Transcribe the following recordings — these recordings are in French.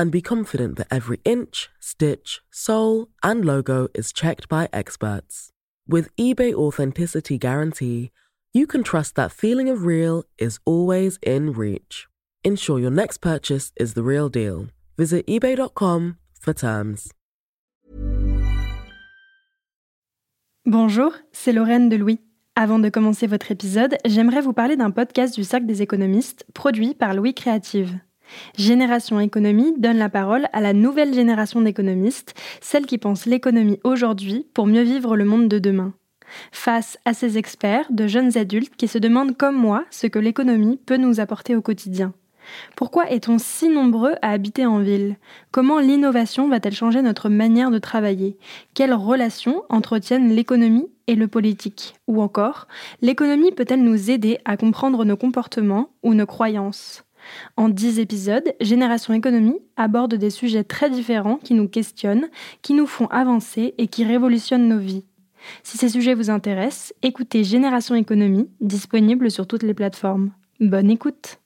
and be confident that every inch, stitch, sole, and logo is checked by experts. With eBay Authenticity Guarantee, you can trust that feeling of real is always in reach. Ensure your next purchase is the real deal. Visit eBay.com for terms. Bonjour, c'est Lorraine de Louis. Avant de commencer votre épisode, j'aimerais vous parler d'un podcast du Cercle des économistes produit par Louis Créative. Génération Économie donne la parole à la nouvelle génération d'économistes, celle qui pense l'économie aujourd'hui pour mieux vivre le monde de demain. Face à ces experts, de jeunes adultes qui se demandent comme moi ce que l'économie peut nous apporter au quotidien. Pourquoi est-on si nombreux à habiter en ville? Comment l'innovation va-t-elle changer notre manière de travailler? Quelles relations entretiennent l'économie et le politique? Ou encore, l'économie peut-elle nous aider à comprendre nos comportements ou nos croyances? En dix épisodes, Génération Économie aborde des sujets très différents qui nous questionnent, qui nous font avancer et qui révolutionnent nos vies. Si ces sujets vous intéressent, écoutez Génération Économie, disponible sur toutes les plateformes. Bonne écoute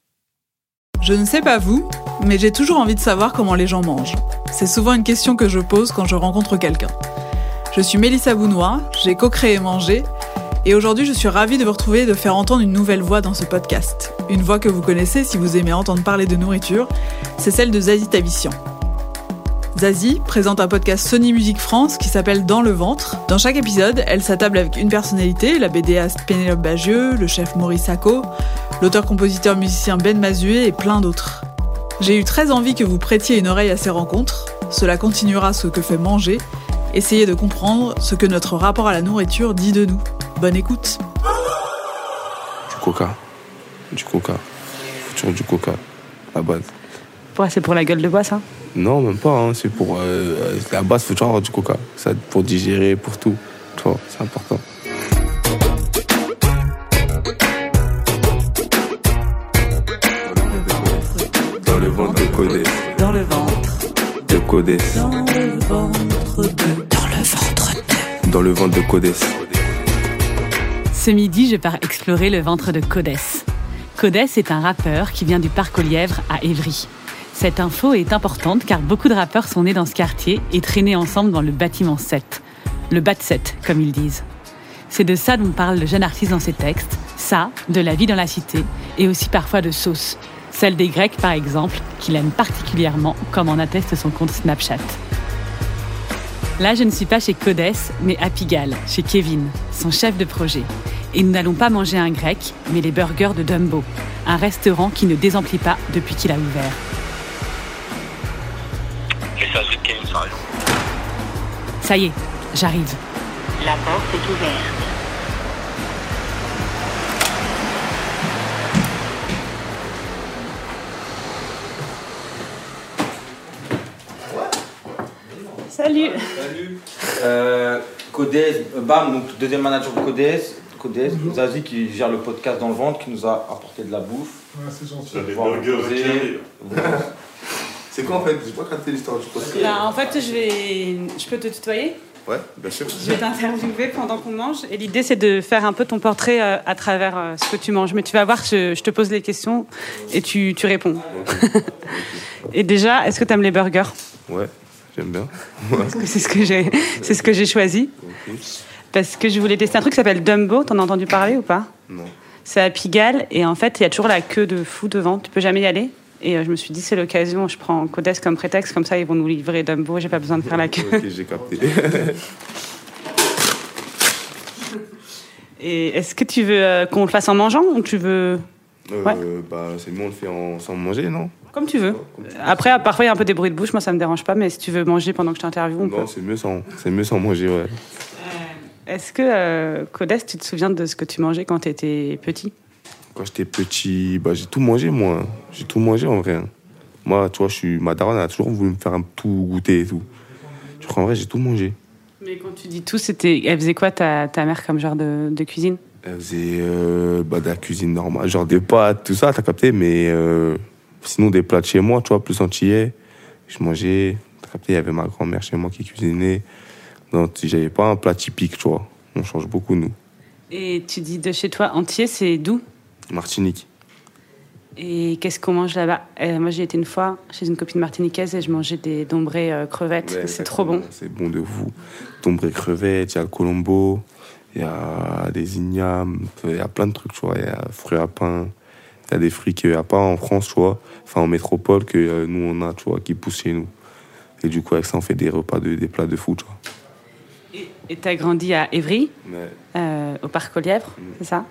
Je ne sais pas vous, mais j'ai toujours envie de savoir comment les gens mangent. C'est souvent une question que je pose quand je rencontre quelqu'un. Je suis Mélissa Bounois, j'ai co-créé Manger, et aujourd'hui je suis ravie de vous retrouver et de faire entendre une nouvelle voix dans ce podcast. Une voix que vous connaissez si vous aimez entendre parler de nourriture, c'est celle de Zazie Tabissian. Zazie présente un podcast Sony Music France qui s'appelle Dans le ventre. Dans chaque épisode, elle s'attable avec une personnalité, la BDaste Pénélope Bagieux, le chef Maurice Sacco, l'auteur-compositeur musicien Ben Mazué et plein d'autres. J'ai eu très envie que vous prêtiez une oreille à ces rencontres. Cela continuera ce que fait manger. Essayez de comprendre ce que notre rapport à la nourriture dit de nous. Bonne écoute. Du coca. Du coca. Toujours du coca. La base. Ouais, c'est pour la gueule de bois, ça Non, même pas. hein, C'est pour. euh, la base, faut toujours avoir du coca. Ça, pour digérer, pour tout. Tu vois, c'est important. Dans le ventre de Codès. Dans le ventre. De Codès. Dans le ventre de. Dans le ventre de. Dans le ventre de Codès. Ce midi, je pars explorer le ventre de Codès. Codès est un rappeur qui vient du parc aux Lièvres à Évry. Cette info est importante car beaucoup de rappeurs sont nés dans ce quartier et traînés ensemble dans le bâtiment 7. Le bat 7, comme ils disent. C'est de ça dont parle le jeune artiste dans ses textes, ça, de la vie dans la cité, et aussi parfois de sauce. Celle des Grecs, par exemple, qu'il aime particulièrement, comme en atteste son compte Snapchat. Là, je ne suis pas chez Codès, mais à Pigalle, chez Kevin, son chef de projet. Et nous n'allons pas manger un grec, mais les burgers de Dumbo, un restaurant qui ne désemplit pas depuis qu'il a ouvert. Messagerie de Kevin Sarrion. Ça y est, j'arrive. La porte est ouverte. Salut Codez, euh, Bam, donc deuxième manager de Codez, Codez, Zazie qui gère le podcast dans le ventre, qui nous a apporté de la bouffe. Ouais, c'est gentil. Poser. C'est quoi en fait? J'ai pas capté l'histoire du podcast. Bah, En fait, je, vais... je peux te tutoyer? Ouais, bien sûr. Je vais t'interviewer pendant qu'on mange. Et l'idée, c'est de faire un peu ton portrait euh, à travers euh, ce que tu manges. Mais tu vas voir, je, je te pose les questions et tu, tu réponds. et déjà, est-ce que tu aimes les burgers? Ouais, j'aime bien. C'est ce que j'ai, c'est ce que j'ai choisi. Parce que je voulais tester un truc qui s'appelle Dumbo. T'en as entendu parler ou pas? Non. C'est à Pigalle et en fait, il y a toujours la queue de fou devant. Tu peux jamais y aller. Et euh, je me suis dit, c'est l'occasion. Je prends Codes comme prétexte, comme ça, ils vont nous livrer Dumbo. J'ai pas besoin de faire la queue. Ok, j'ai capté. Et est-ce que tu veux euh, qu'on le fasse en mangeant ou tu veux? Euh, Ouais. Bah, c'est mieux, on le fait en, sans manger, non? Comme tu veux Après, parfois, il y a un peu des bruits de bouche. Moi, ça me dérange pas. Mais si tu veux manger pendant que je t'interviewe, on peut. Non, c'est mieux sans, c'est mieux sans manger, ouais. Est-ce que euh, tu te souviens de ce que tu mangeais quand tu étais petit? Quand j'étais petit, bah, j'ai tout mangé, moi. J'ai tout mangé, en vrai. Moi, tu vois, je suis... ma daronne elle a toujours voulu me faire un tout goûter et tout. Je crois, en vrai, j'ai tout mangé. Mais quand tu dis tout, c'était, elle faisait quoi ta, ta mère comme genre de, de cuisine? Elle faisait euh, bah, de la cuisine normale, genre des pâtes, tout ça, t'as capté, mais euh, sinon des plats de chez moi, tu vois, plus antillais. Je mangeais, il y avait ma grand-mère chez moi qui cuisinait. Donc j'avais pas un plat typique, tu vois. On change beaucoup, nous. Et tu dis de chez toi entier, c'est d'où? Martinique. Et qu'est-ce qu'on mange là-bas? Euh, Moi, j'ai été une fois chez une copine martiniquaise et je mangeais des dombrés euh, crevettes. Ouais, c'est trop bon. C'est bon de vous. Tombré crevettes, il y a le colombo, il y a des ignames, il y a plein de trucs, tu vois. Il y a fruits à pain, a des fruits qu'il n'y a pas en France, tu vois. Enfin, en métropole, que euh, nous, on a, tu vois, qui poussent chez nous. Et du coup, avec ça, on fait des repas, de, des plats de fou, tu vois. Et tu as grandi à Évry, Ouais. euh, au parc aux Lièvres, Mm. c'est ça?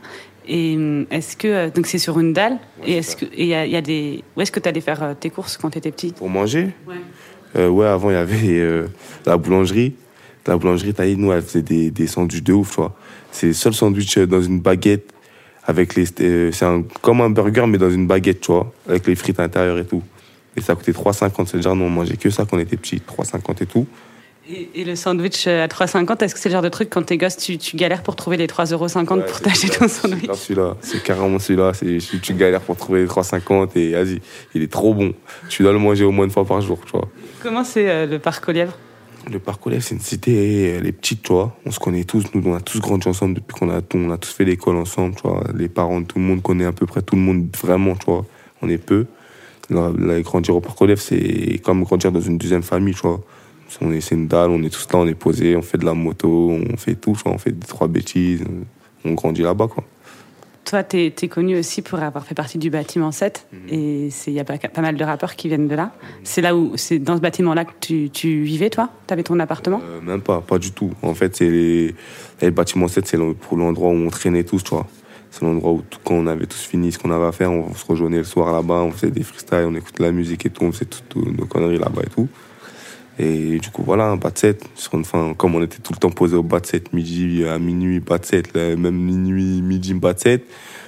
Et hum, est-ce que. euh, Donc, c'est sur une dalle Ouais, Et est-ce que. et y, a- il y a des. Où est-ce que tu allais faire tes courses quand tu étais petit Pour manger, Ouais. Euh, ouais, avant, il y avait euh, la boulangerie. La boulangerie, t'as dit, nous, elle faisait des, des sandwichs de ouf, tu vois. C'est le seul sandwich dans une baguette. Avec les euh, C'est un, comme un burger, mais dans une baguette, tu vois. Avec les frites à l'intérieur et tout. Et ça coûtait 3,50. C'est genre, nous, on mangeait que ça quand on était petits. 3,50 et tout. Et, et le sandwich euh, à 3,50, est-ce que c'est le genre de truc quand t'es gosse, tu, tu galères pour trouver les 3,50€ pour Ouais, c'est t'acheter ton c'est sandwich grave celui-là. C'est carrément celui-là. C'est, tu, tu galères pour trouver les 3,50 et vas-y. Il est trop bon. Tu dois le manger au moins une fois par jour, tu vois. Comment c'est euh, le parc aux Lièvres? Le parc Olève, c'est une cité, elle est petite, tu vois. On se connaît tous, nous, on a tous grandi ensemble depuis qu'on a, on a tous fait l'école ensemble, tu vois. Les parents, tout le monde connaît à peu près tout le monde, vraiment, tu vois. On est peu. Là, grandir au parc Olève, c'est comme grandir dans une deuxième famille, tu vois. On est, c'est une dalle, on est tous là, on est posé, on fait de la moto, on fait tout, tu vois. On fait des trois bêtises, on grandit là-bas, quoi. Toi, t'es es connu aussi pour avoir fait partie du bâtiment 7, Mhm. et il y a pas, pas mal de rappeurs qui viennent de là. C'est là où, c'est dans ce bâtiment-là que tu, tu vivais, toi? T'avais ton appartement? Euh, même pas, pas du tout. En fait, c'est les... et le bâtiment 7, c'est pour l'endroit où on traînait tous, tu vois. C'est l'endroit où, tout- quand on avait tous fini ce qu'on avait à faire, on se rejoignait le soir là-bas, on faisait des freestyles, on écoutait la musique et tout, on faisait toutes toutes nos conneries là-bas et tout. Et du coup, voilà, un bas de 7. Sur une fin, comme on était tout le temps posé au bas de 7, midi à minuit, bas de 7, là, même minuit, midi, bas de 7,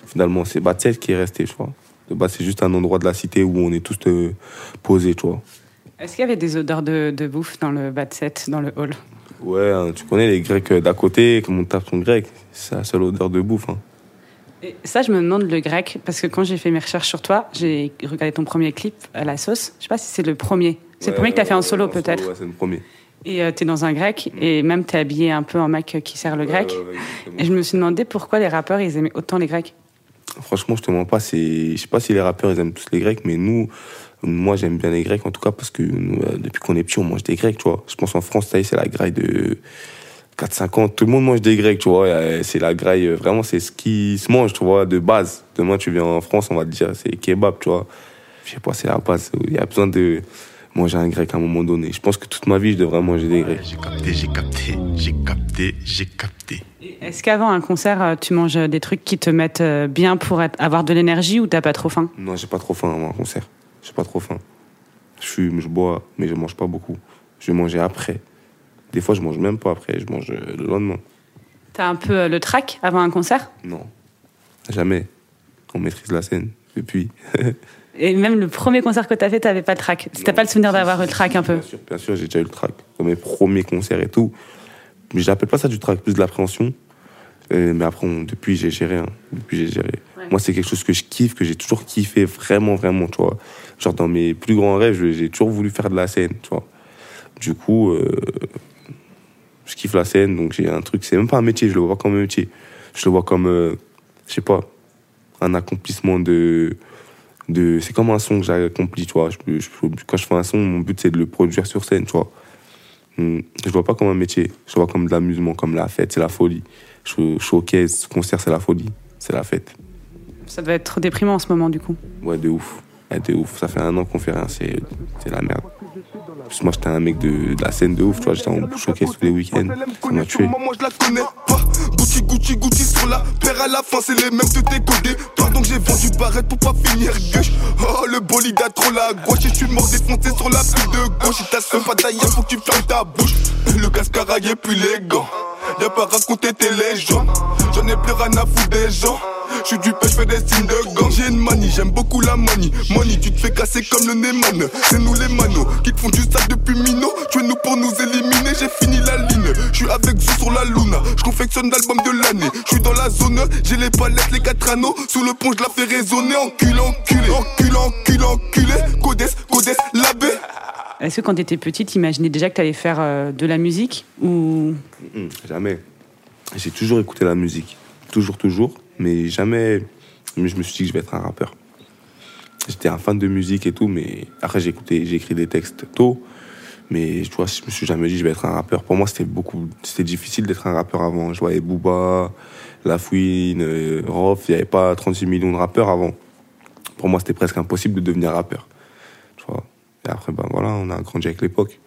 finalement, c'est bas de 7 qui est resté, je crois. De bas, c'est juste un endroit de la cité où on est tous euh, posés, tu vois. Est-ce qu'il y avait des odeurs de, de bouffe dans le bas de 7, dans le hall? Ouais, hein, tu connais les Grecs euh, d'à côté, comme on tape ton grec, c'est la seule odeur de bouffe. Hein. Et ça, je me demande le grec, parce que quand j'ai fait mes recherches sur toi, j'ai regardé ton premier clip à la sauce. Je sais pas si c'est le premier. C'est le premier que tu as fait en solo, peut-être. Ouais, c'est le premier. Et tu t'es dans un grec, et même t'es habillé un peu en mec qui sert le grec. Et je me suis demandé pourquoi les rappeurs, ils aimaient autant les grecs. Franchement, je te mens pas, je sais pas si les rappeurs ils aiment tous les Grecs, mais nous, moi j'aime bien les Grecs en tout cas parce que nous, euh, depuis qu'on est petit, on mange des Grecs, tu vois. Je pense en France, ça y est, c'est la graille de 4-5 ans, tout le monde mange des Grecs, tu vois. Euh, C'est la graille, euh, vraiment, c'est ce qui se mange, tu vois, de base. Demain, tu viens en France, on va te dire, c'est kebab, tu vois. Je sais pas, c'est la base. Il y a besoin de manger un Grec à un moment donné. Je pense que toute ma vie, je devrais manger des Grecs. J'ai capté, j'ai capté, j'ai capté, j'ai capté. Est-ce qu'avant un concert, euh, tu manges des trucs qui te mettent euh, bien pour être- avoir de l'énergie ou t'as pas trop faim? Non, j'ai pas trop faim avant un concert. J'ai pas trop faim. Je fume, je bois, mais je mange pas beaucoup. Je vais manger après. Des fois, je mange même pas après, je mange euh, le lendemain. T'as un peu le trac avant un concert? Non, jamais. On maîtrise la scène depuis. Et même le premier concert que t'as fait, t'avais pas le trac. T'as pas le souvenir d'avoir eu le trac un peu Bien sûr, bien sûr, j'ai déjà eu le trac. Dans mes premiers concerts et tout. Mais j'appelle pas ça du trac, plus de l'appréhension. Mais après, on- depuis, j'ai géré. hein. Depuis, j'ai géré. Ouais. Moi, c'est quelque chose que je kiffe, que j'ai toujours kiffé, vraiment, vraiment, tu vois. Genre, dans mes plus grands rêves, j'ai toujours voulu faire de la scène, tu vois. Du coup, euh, je kiffe la scène, donc j'ai un truc, c'est même pas un métier, je le vois pas comme un métier. Je le vois comme, euh, je sais pas, un accomplissement de. De c'est comme un son que j'ai accompli, tu vois. Je- je- quand je fais un son, mon but, c'est de le produire sur scène, tu vois. Hmm, Je le vois pas comme un métier, je le vois comme de l'amusement, comme la fête, c'est la folie. Je showcase, concert, c'est la folie, c'est la fête. Ça doit être déprimant en ce moment du coup. Ouais, de ouf. Ouais, de ouf. Ça fait un an qu'on fait rien, c'est c'est la merde. Parce que moi, j'étais un mec de, de la scène de ouf, tu vois. J'étais en showcase tous les week-ends. Ça m'a tué. Moi je la connais pas. Gucci, Gucci, Gucci sur la paire à la fin, c'est les mêmes de décodés. Pardon que j'ai vendu barrette pour pas finir gauche. Oh, le bolide a trop la gauche. Et je suis mort défoncé sur la pile de gauche. Si t'as pas d'ailleurs, faut que tu fermes ta bouche. Le casque plus les gants. Viens pas raconter tes légendes. J'en ai plus rien à foutre des gens. Je suis du pêche, je fais des signes de gang. J'ai une manie, j'aime beaucoup la manie. Money, tu te fais casser comme le Neyman. C'est nous les manos qui te font du sale depuis Mino. Tu es nous pour nous éliminer, j'ai fini la ligne. Je suis avec vous sur la Luna. Je confectionne l'album de l'année. Je suis dans la zone, j'ai les palettes, les quatre anneaux. Sous le pont, je la fais résonner. Enculé, enculé, enculé, enculé, enculé. Codes, codes, l'abbé. Est-ce que quand tu étais petite, tu imaginais déjà que tu allais faire euh, de la musique ou Mm, Jamais. J'ai toujours écouté la musique. Toujours, toujours. Mais jamais. mais je me suis dit que je vais être un rappeur. J'étais un fan de musique et tout, mais après j'ai écouté, j'ai des textes tôt. Mais tu vois, je me suis jamais dit que je vais être un rappeur. Pour moi, c'était beaucoup, c'était difficile d'être un rappeur avant. Je voyais Booba, La Fouine, euh, Rof. Il n'y avait pas 36 millions de rappeurs avant. Pour moi, c'était presque impossible de devenir rappeur. Tu vois. Et après, ben voilà, on a grandi avec l'époque.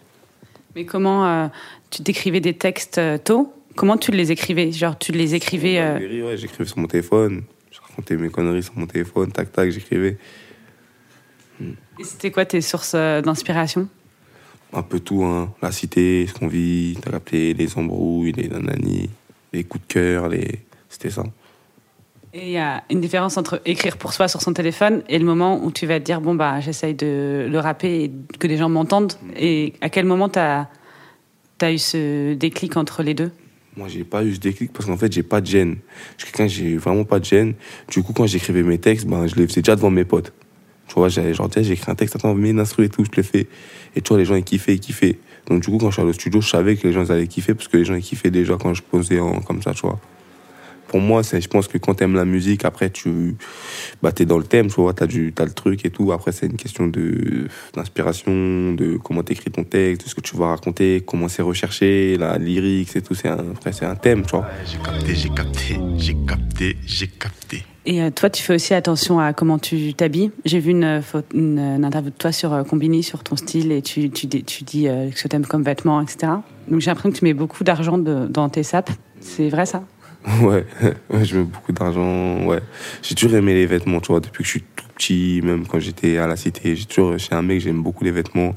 Mais comment euh, tu t'écrivais des textes euh, tôt? Comment tu les écrivais? Genre, tu les écrivais. euh, Ouais, j'écrivais sur mon téléphone. Je racontais mes conneries sur mon téléphone, tac tac, j'écrivais. et C'était quoi tes sources euh, d'inspiration? Un peu tout, hein. La cité, ce qu'on vit, t'as capté, les embrouilles, les nanani, les coups de cœur, les... c'était ça. Et il y a une différence entre écrire pour soi sur son téléphone et le moment où tu vas te dire bon bah j'essaye de le rapper et que les gens m'entendent. Et à quel moment t'as as eu ce déclic entre les deux? Moi, j'ai pas eu ce déclic parce qu'en fait, j'ai pas de gêne. Je suis quelqu'un, j'ai vraiment pas de gêne. Du coup, quand j'écrivais mes textes, ben, je les faisais déjà devant mes potes. Tu vois, j'allais genre, écrit un texte, attends, mets une et tout, je le fais. Et tu vois, les gens, ils kiffaient, ils kiffaient. Donc, du coup, quand je suis allé au studio, je savais que les gens allaient kiffer parce que les gens, ils kiffaient déjà quand je posais comme ça, tu vois. Pour moi, c'est, je pense que quand t'aimes la musique, après, tu, bah, t'es dans le thème, tu vois, t'as du, t'as le truc et tout. Après, c'est une question de, d'inspiration, de comment t'écris ton texte, de ce que tu vas raconter, comment c'est recherché, la lyrique, c'est tout. C'est un, après, c'est un thème, tu vois. J'ai capté, j'ai capté, j'ai capté, j'ai capté. Et euh, toi, tu fais aussi attention à comment tu t'habilles. J'ai vu une, euh, photo- une, une interview de toi sur euh, Combini, sur ton style, et tu, tu, dis- tu dis euh, ce que tu aimes comme vêtements, etc. Donc j'ai l'impression que tu mets beaucoup d'argent de- dans tes sapes. C'est vrai ça? Ouais, je mets beaucoup d'argent. Ouais, j'ai toujours aimé les vêtements, tu vois, depuis que je suis tout petit, même quand j'étais à la cité. J'ai toujours, je suis un mec, j'aime beaucoup les vêtements.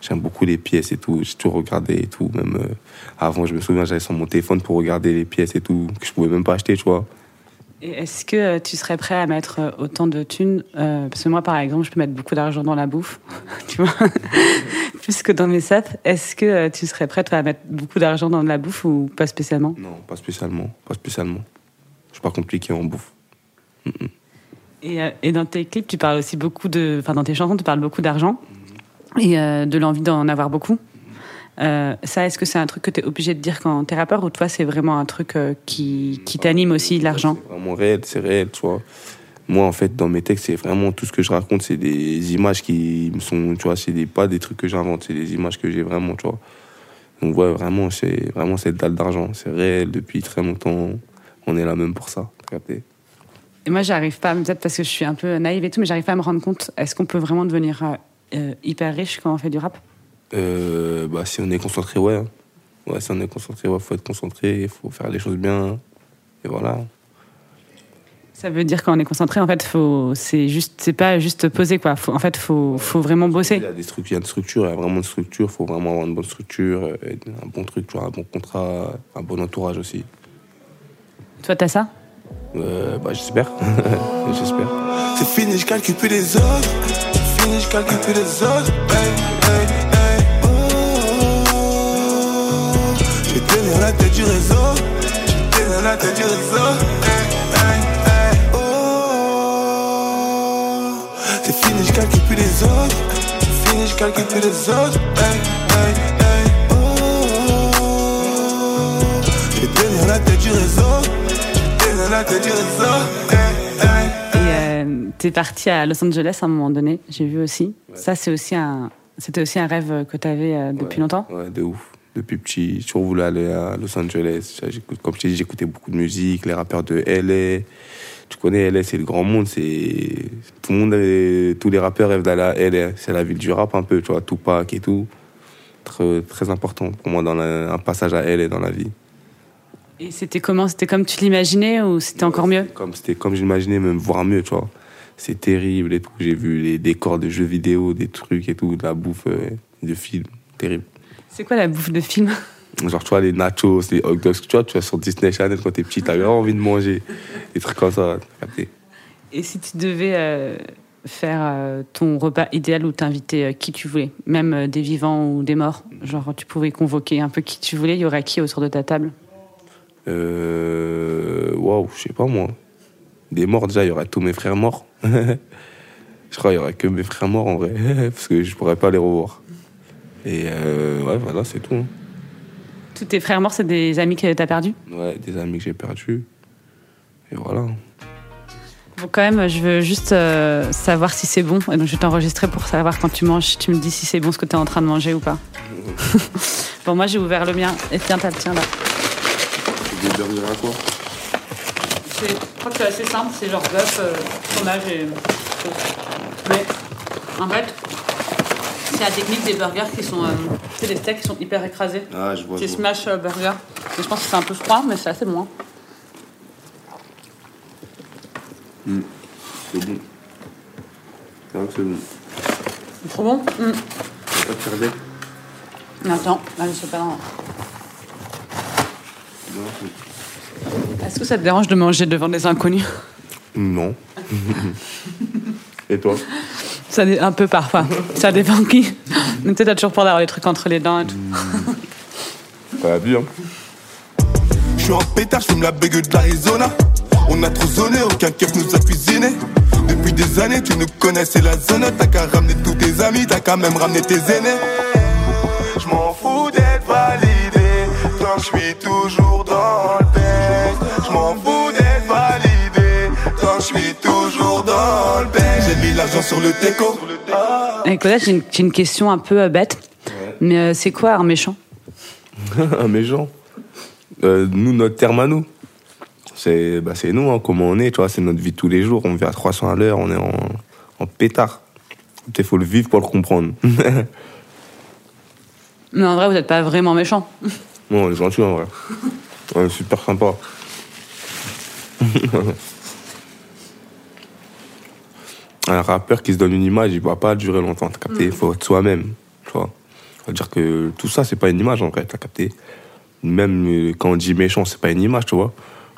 J'aime beaucoup les pièces et tout. J'ai toujours regardé et tout. Même euh, avant, je me souviens, j'allais sur mon téléphone pour regarder les pièces et tout que je pouvais même pas acheter, tu vois. Est-ce que euh, tu serais prêt à mettre euh, autant de thunes euh, Parce que moi, par exemple, je peux mettre beaucoup d'argent dans la bouffe, tu vois, plus que dans mes sapes. Est-ce que tu serais prêt toi, à mettre beaucoup d'argent dans de la bouffe ou pas spécialement? Non, pas spécialement, pas spécialement. Je suis pas compliqué en bouffe. Et, et dans tes clips, tu parles aussi beaucoup de. Enfin, dans tes chansons, tu parles beaucoup d'argent et euh, de l'envie d'en avoir beaucoup. Euh, ça, est-ce que c'est un truc que tu es obligé de dire quand t'es rappeur ou toi, c'est vraiment un truc euh, qui, qui t'anime aussi, l'argent? Vraiment réel, c'est réel, tu vois. Moi, en fait, dans mes textes, c'est vraiment tout ce que je raconte, c'est des images qui me sont, tu vois, c'est des, pas des trucs que j'invente, c'est des images que j'ai vraiment, tu vois. Donc, ouais, vraiment, c'est vraiment cette dalle d'argent. C'est réel depuis très longtemps. On est là même pour ça, capté Et moi, j'arrive pas, peut-être parce que je suis un peu naïve et tout, mais j'arrive pas à me rendre compte. Est-ce qu'on peut vraiment devenir euh, euh, hyper riche quand on fait du rap? Euh, bah, si on est concentré, ouais. hein. Ouais, si on est concentré, ouais, faut être concentré, il faut faire les choses bien. Et voilà. Ça veut dire quand on est concentré, en fait, faut, c'est juste, c'est pas juste poser quoi. Faut, en fait, faut, faut vraiment Il bosser. y a des structures, il y a une structure, il y a vraiment une structure, il faut vraiment avoir une bonne structure, euh, un bon truc, tu vois, un bon contrat, un bon entourage aussi. Toi, t'as ça? Euh, bah, j'espère. j'espère. C'est fini, je calcule plus les autres. C'est fini, je calcule plus les autres. Hey, hey, hey. Oh. Je vais tenir la tête du réseau. Je vais tenir la tête du réseau. Je les autres. Hey, hey, hey. Oh. Je vais tenir la tête du réseau. Je vais tenir la tête du réseau. Hey, hey. Et euh, t'es parti à Los Angeles à un moment donné, j'ai vu aussi. Ça, c'est aussi un, c'était aussi un rêve que t'avais euh, depuis Ouais. longtemps? Ouais, de ouf. Depuis petit, j'ai toujours voulu aller à Los Angeles. J'écoute- Comme je t'ai dit, j'écoutais beaucoup de musique, les rappeurs de LA. Tu connais LA, c'est le grand monde. C'est tout le monde, avait- tous les rappeurs rêvent d'aller à LA. C'est la ville du rap un peu, tu vois, Tupac et tout. Très, très important pour moi dans la- un passage à LA dans la vie. Et c'était comment? C'était comme tu l'imaginais ou c'était encore mieux? Comme c'était comme j'imaginais, même voire mieux, tu vois. C'est terrible et tout. J'ai vu les décors de jeux vidéo, des trucs et tout, de la bouffe, euh, de films, terrible. C'est quoi la bouffe de film? Genre, tu vois, les nachos, les hot dogs, tu vois, tu vois sur Disney Channel quand t'es petit, t'as vraiment envie de manger. Des trucs comme ça, t'as capté. Et si tu devais euh, faire euh, ton repas idéal où t'invitais euh, qui tu voulais, même des vivants ou des morts, genre tu pouvais convoquer un peu qui tu voulais, il y aurait qui autour de ta table? Euh. Waouh, je sais pas moi. Des morts, déjà, il y aurait tous mes frères morts. je crois qu'il y aurait que mes frères morts en vrai, parce que je pourrais pas les revoir. Et ouais, voilà, c'est tout. hein. Tous tes frères morts, c'est des amis que t'as perdus Ouais, des amis que j'ai perdus. Et voilà. Bon, quand même, je veux juste euh, savoir si c'est bon. Et donc, je vais t'enregistrer pour savoir quand tu manges, tu me dis si c'est bon ce que tu es en train de manger ou pas. bon, moi, j'ai ouvert le mien. Et tiens, t'as le tien là. Des burgers à quoi Je crois que c'est assez simple. C'est genre bœuf, euh, fromage et. Mais, en fait, c'est la technique des burgers qui sont. euh, c'est des steaks qui sont hyper écrasés. Ah, je vois. C'est smash euh, burger. Et je pense que c'est un peu froid, mais c'est assez bon. hein. C'est bon. C'est vrai que c'est bon. C'est trop bon? Mm. Pas Attends, là, je sais pas. Est-ce que ça te dérange de manger devant des inconnus? Non. Et toi? Ça un peu parfois. Ça dépend qui. Mais tu sais, t'as toujours peur d'avoir les trucs entre les dents et tout. T'as la vie, hein Je suis en pétard, je fume la bégue d'Arizona. On a trop zoné, aucun keuf nous a cuisiné. Depuis des années, tu nous connaissais la zone. T'as qu'à ramener tous tes amis, t'as qu'à même ramener tes aînés. Je m'en fous d'être validé, quand je suis toujours sur le teco. Et Coda, j'ai une, une question un peu euh, bête. Mais euh, c'est quoi un méchant? Un méchant? Euh, nous, notre terme à nous, c'est bah, nous, hein, comment on est, tu vois, c'est notre vie de tous les jours. On vit à 300 à l'heure, on est en, en pétard. Il faut le vivre pour le comprendre. Mais en vrai, vous n'êtes pas vraiment méchant. non, on est gentil en vrai. On est super sympa. Un rappeur qui se donne une image, il va pas durer longtemps, t'as capté? Il faut être soi-même, tu vois. Dire que tout ça, c'est pas une image en vrai, t'as capté? Même euh, quand on dit méchant, c'est pas une image, tu vois.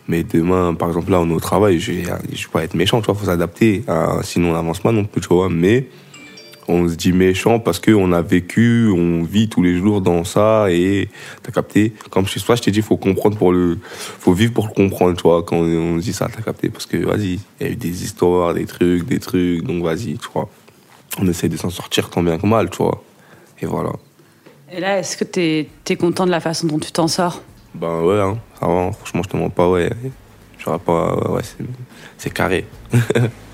Mais demain, par exemple, là, on est au travail, je je vais pas être méchant, tu vois, faut s'adapter. sinon, on n'avance pas non plus, tu vois. Mais on se dit méchant parce qu'on a vécu, on vit tous les jours dans ça et t'as capté. Comme chez soi, je t'ai dit, faut comprendre pour le, faut vivre pour le comprendre, tu vois. Quand on dit ça, t'as capté. Parce que, vas-y, il y a eu des histoires, des trucs, des trucs, donc vas-y, tu vois. On essaie de s'en sortir tant bien que mal, tu vois. Et voilà. Et là, est-ce que t'es es content de la façon dont tu t'en sors? Ben ouais, hein, ça va, franchement, je te mens pas, ouais. J'aurais pas, ouais, c'est carré.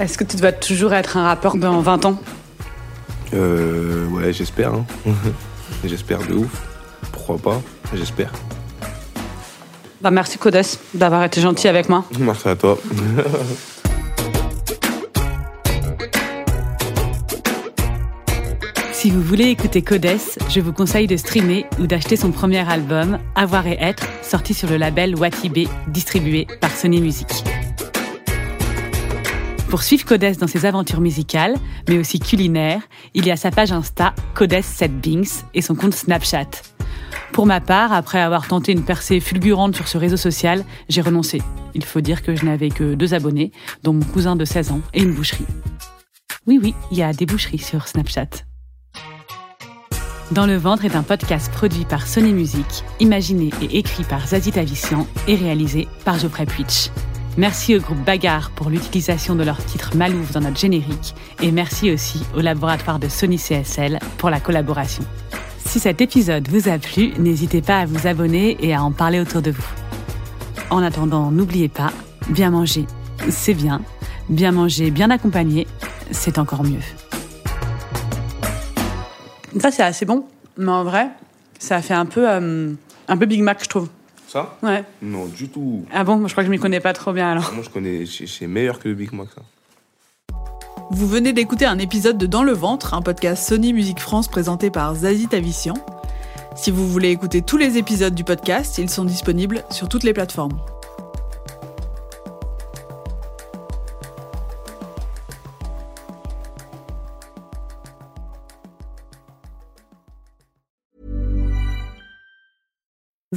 Est-ce que tu dois toujours être un rappeur dans 20 ans? Euh, ouais, j'espère, hein. j'espère de ouf. Pourquoi pas, j'espère. bah, Merci Codes d'avoir été gentil avec moi. Merci à toi. Si vous voulez écouter Codes, je vous conseille de streamer ou d'acheter son premier album, Avoir et Être, sorti sur le label Watibé, distribué par Sony Music. Pour suivre Codes dans ses aventures musicales, mais aussi culinaires, il y a sa page Insta Codes7Bings et son compte Snapchat. Pour ma part, après avoir tenté une percée fulgurante sur ce réseau social, j'ai renoncé. Il faut dire que je n'avais que deux abonnés, dont mon cousin de 16 ans et une boucherie. Oui, oui, il y a des boucheries sur Snapchat. Dans le ventre est un podcast produit par Sony Music, imaginé et écrit par Zazie Tavissian et réalisé par Geoffrey Puitch. Merci au groupe Bagarre pour l'utilisation de leur titre Malouf dans notre générique et merci aussi au laboratoire de Sony CSL pour la collaboration. Si cet épisode vous a plu, n'hésitez pas à vous abonner et à en parler autour de vous. En attendant, n'oubliez pas, bien manger, c'est bien. Bien manger, bien accompagné, c'est encore mieux. Ça, c'est assez bon, mais en vrai, ça fait un peu, euh, un peu Big Mac, je trouve. Ça Ouais. Non, du tout. Ah bon, Moi, je crois que je m'y connais pas trop bien alors. Moi, je connais, c'est c'est meilleur que le Big Mac, ça. Vous venez d'écouter un épisode de Dans le ventre, un podcast Sony Musique France présenté par Zazie Tavissian. Si vous voulez écouter tous les épisodes du podcast, ils sont disponibles sur toutes les plateformes.